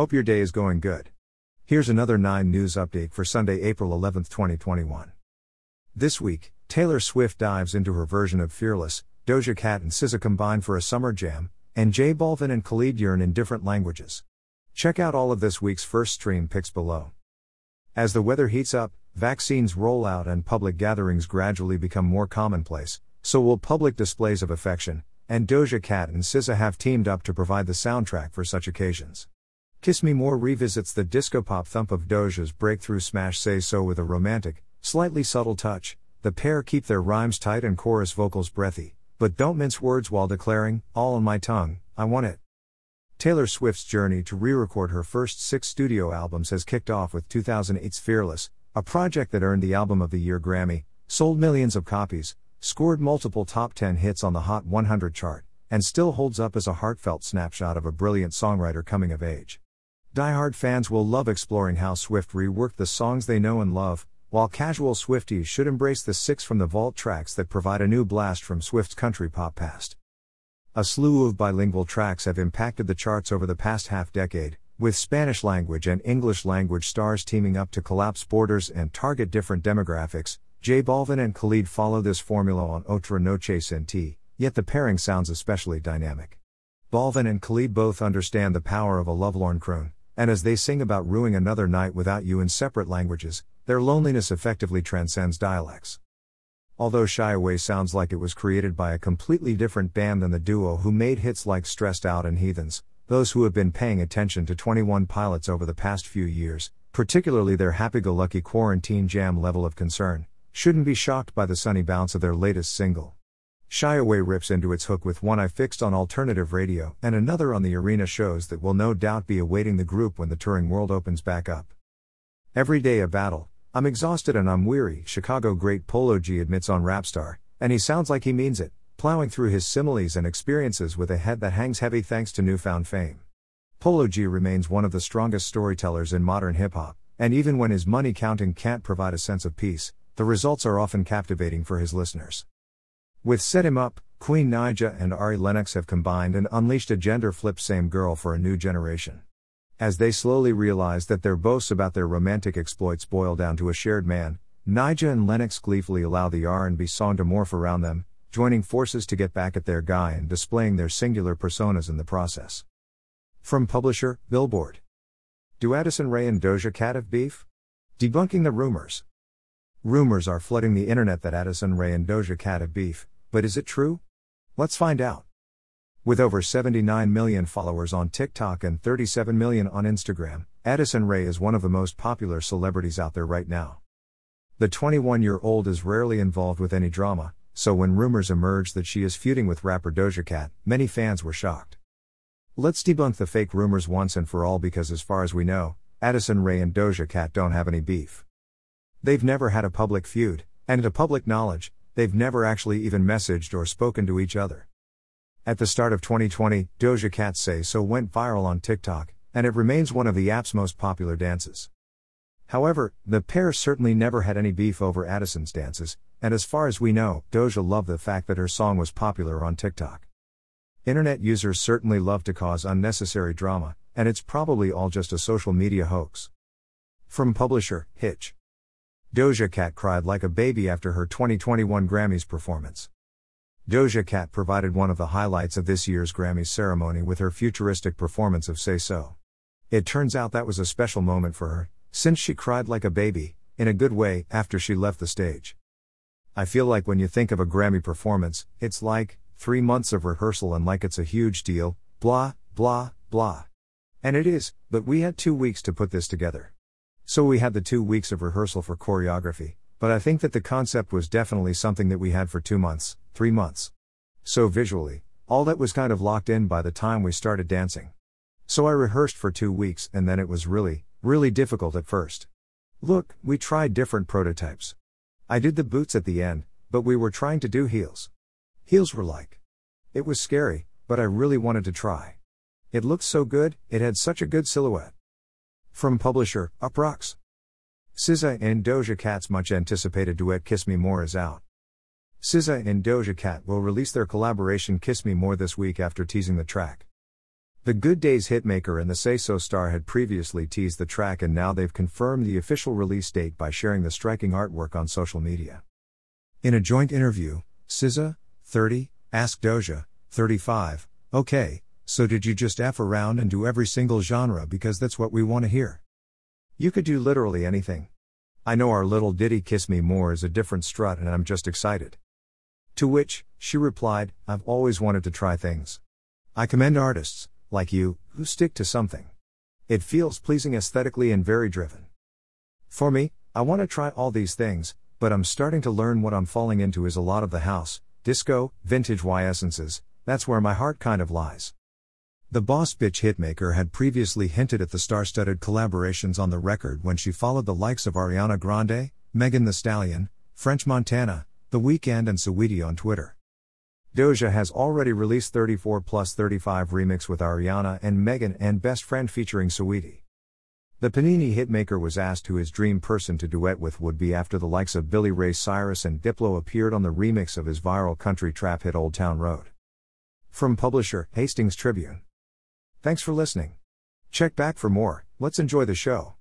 Hope your day is going good. Here's another 9 news update for Sunday, April 11, 2021. This week, Taylor Swift dives into her version of Fearless, Doja Cat and SZA combine for a summer jam, and J Balvin and Khalid yearn in different languages. Check out all of this week's first stream picks below. As the weather heats up, vaccines roll out and public gatherings gradually become more commonplace, so will public displays of affection, and Doja Cat and SZA have teamed up to provide the soundtrack for such occasions. Kiss Me More revisits the disco pop thump of Doja's breakthrough smash Say So with a romantic, slightly subtle touch. The pair keep their rhymes tight and chorus vocals breathy, but don't mince words while declaring, All on my tongue, I want it. Taylor Swift's journey to re record her first six studio albums has kicked off with 2008's Fearless, a project that earned the Album of the Year Grammy, sold millions of copies, scored multiple top 10 hits on the Hot 100 chart, and still holds up as a heartfelt snapshot of a brilliant songwriter coming of age. Die-hard fans will love exploring how Swift reworked the songs they know and love, while casual Swifties should embrace the six from the vault tracks that provide a new blast from Swift's country pop past. A slew of bilingual tracks have impacted the charts over the past half decade, with Spanish language and English language stars teaming up to collapse borders and target different demographics. J Balvin and Khalid follow this formula on Otra Noche Sin Ti, yet the pairing sounds especially dynamic. Balvin and Khalid both understand the power of a lovelorn croon, and as they sing about ruining another night without you in separate languages, their loneliness effectively transcends dialects. Although Shy Away sounds like it was created by a completely different band than the duo who made hits like Stressed Out and Heathens, those who have been paying attention to 21 Pilots over the past few years, particularly their happy go lucky quarantine jam level of concern, shouldn't be shocked by the sunny bounce of their latest single. Shy Away rips into its hook with one eye fixed on alternative radio and another on the arena shows that will no doubt be awaiting the group when the touring world opens back up. Every day a battle, I'm exhausted and I'm weary, Chicago great Polo G admits on Rapstar, and he sounds like he means it, plowing through his similes and experiences with a head that hangs heavy thanks to newfound fame. Polo G remains one of the strongest storytellers in modern hip hop, and even when his money counting can't provide a sense of peace, the results are often captivating for his listeners. With Set Him Up, Queen Naija and Ari Lennox have combined and unleashed a gender flip same girl for a new generation. As they slowly realize that their boasts about their romantic exploits boil down to a shared man, Naija and Lennox gleefully allow the R&B song to morph around them, joining forces to get back at their guy and displaying their singular personas in the process. From publisher, Billboard. Do Addison Rae and Doja Cat have beef? Debunking the rumors. Rumors are flooding the internet that Addison Rae and Doja Cat have beef, but is it true? Let's find out. With over 79 million followers on TikTok and 37 million on Instagram, Addison Rae is one of the most popular celebrities out there right now. The 21 year old is rarely involved with any drama, so when rumors emerged that she is feuding with rapper Doja Cat, many fans were shocked. Let's debunk the fake rumors once and for all because, as far as we know, Addison Rae and Doja Cat don't have any beef. They've never had a public feud, and to public knowledge, they've never actually even messaged or spoken to each other. At the start of 2020, Doja Cat's Say So went viral on TikTok, and it remains one of the app's most popular dances. However, the pair certainly never had any beef over Addison's dances, and as far as we know, Doja loved the fact that her song was popular on TikTok. Internet users certainly love to cause unnecessary drama, and it's probably all just a social media hoax. From publisher, Hitch. Doja Cat cried like a baby after her 2021 Grammys performance. Doja Cat provided one of the highlights of this year's Grammys ceremony with her futuristic performance of Say So. It turns out that was a special moment for her, since she cried like a baby, in a good way, after she left the stage. I feel like when you think of a Grammy performance, it's like, three months of rehearsal and like it's a huge deal, blah, blah, blah. And it is, but we had two weeks to put this together. So we had the two weeks of rehearsal for choreography, but I think that the concept was definitely something that we had for two months, three months. So visually, all that was kind of locked in by the time we started dancing. So I rehearsed for two weeks and then it was really, really difficult at first. Look, we tried different prototypes. I did the boots at the end, but we were trying to do heels. Heels were like. It was scary, but I really wanted to try. It looked so good, it had such a good silhouette. From publisher, Uproxx. SZA and Doja Cat's much anticipated duet Kiss Me More is out. SZA and Doja Cat will release their collaboration Kiss Me More this week after teasing the track. The Good Days hitmaker and the Say So star had previously teased the track and now they've confirmed the official release date by sharing the striking artwork on social media. In a joint interview, SZA, 30, asked Doja, 35, okay, so did you just F around and do every single genre because that's what we want to hear? You could do literally anything. I know our little ditty Kiss Me More is a different strut and I'm just excited. To which, she replied, I've always wanted to try things. I commend artists, like you, who stick to something. It feels pleasing aesthetically and very driven. For me, I want to try all these things, but I'm starting to learn what I'm falling into is a lot of the house, disco, vintage Y essences, that's where my heart kind of lies. The Boss Bitch hitmaker had previously hinted at the star studded collaborations on the record when she followed the likes of Ariana Grande, Megan Thee Stallion, French Montana, The Weeknd, and Saweetie on Twitter. Doja has already released 34 plus 35 remix with Ariana and Megan and Best Friend featuring Saweetie. The Panini hitmaker was asked who his dream person to duet with would be after the likes of Billy Ray Cyrus and Diplo appeared on the remix of his viral country trap hit Old Town Road. From publisher Hastings Tribune. Thanks for listening. Check back for more, let's enjoy the show.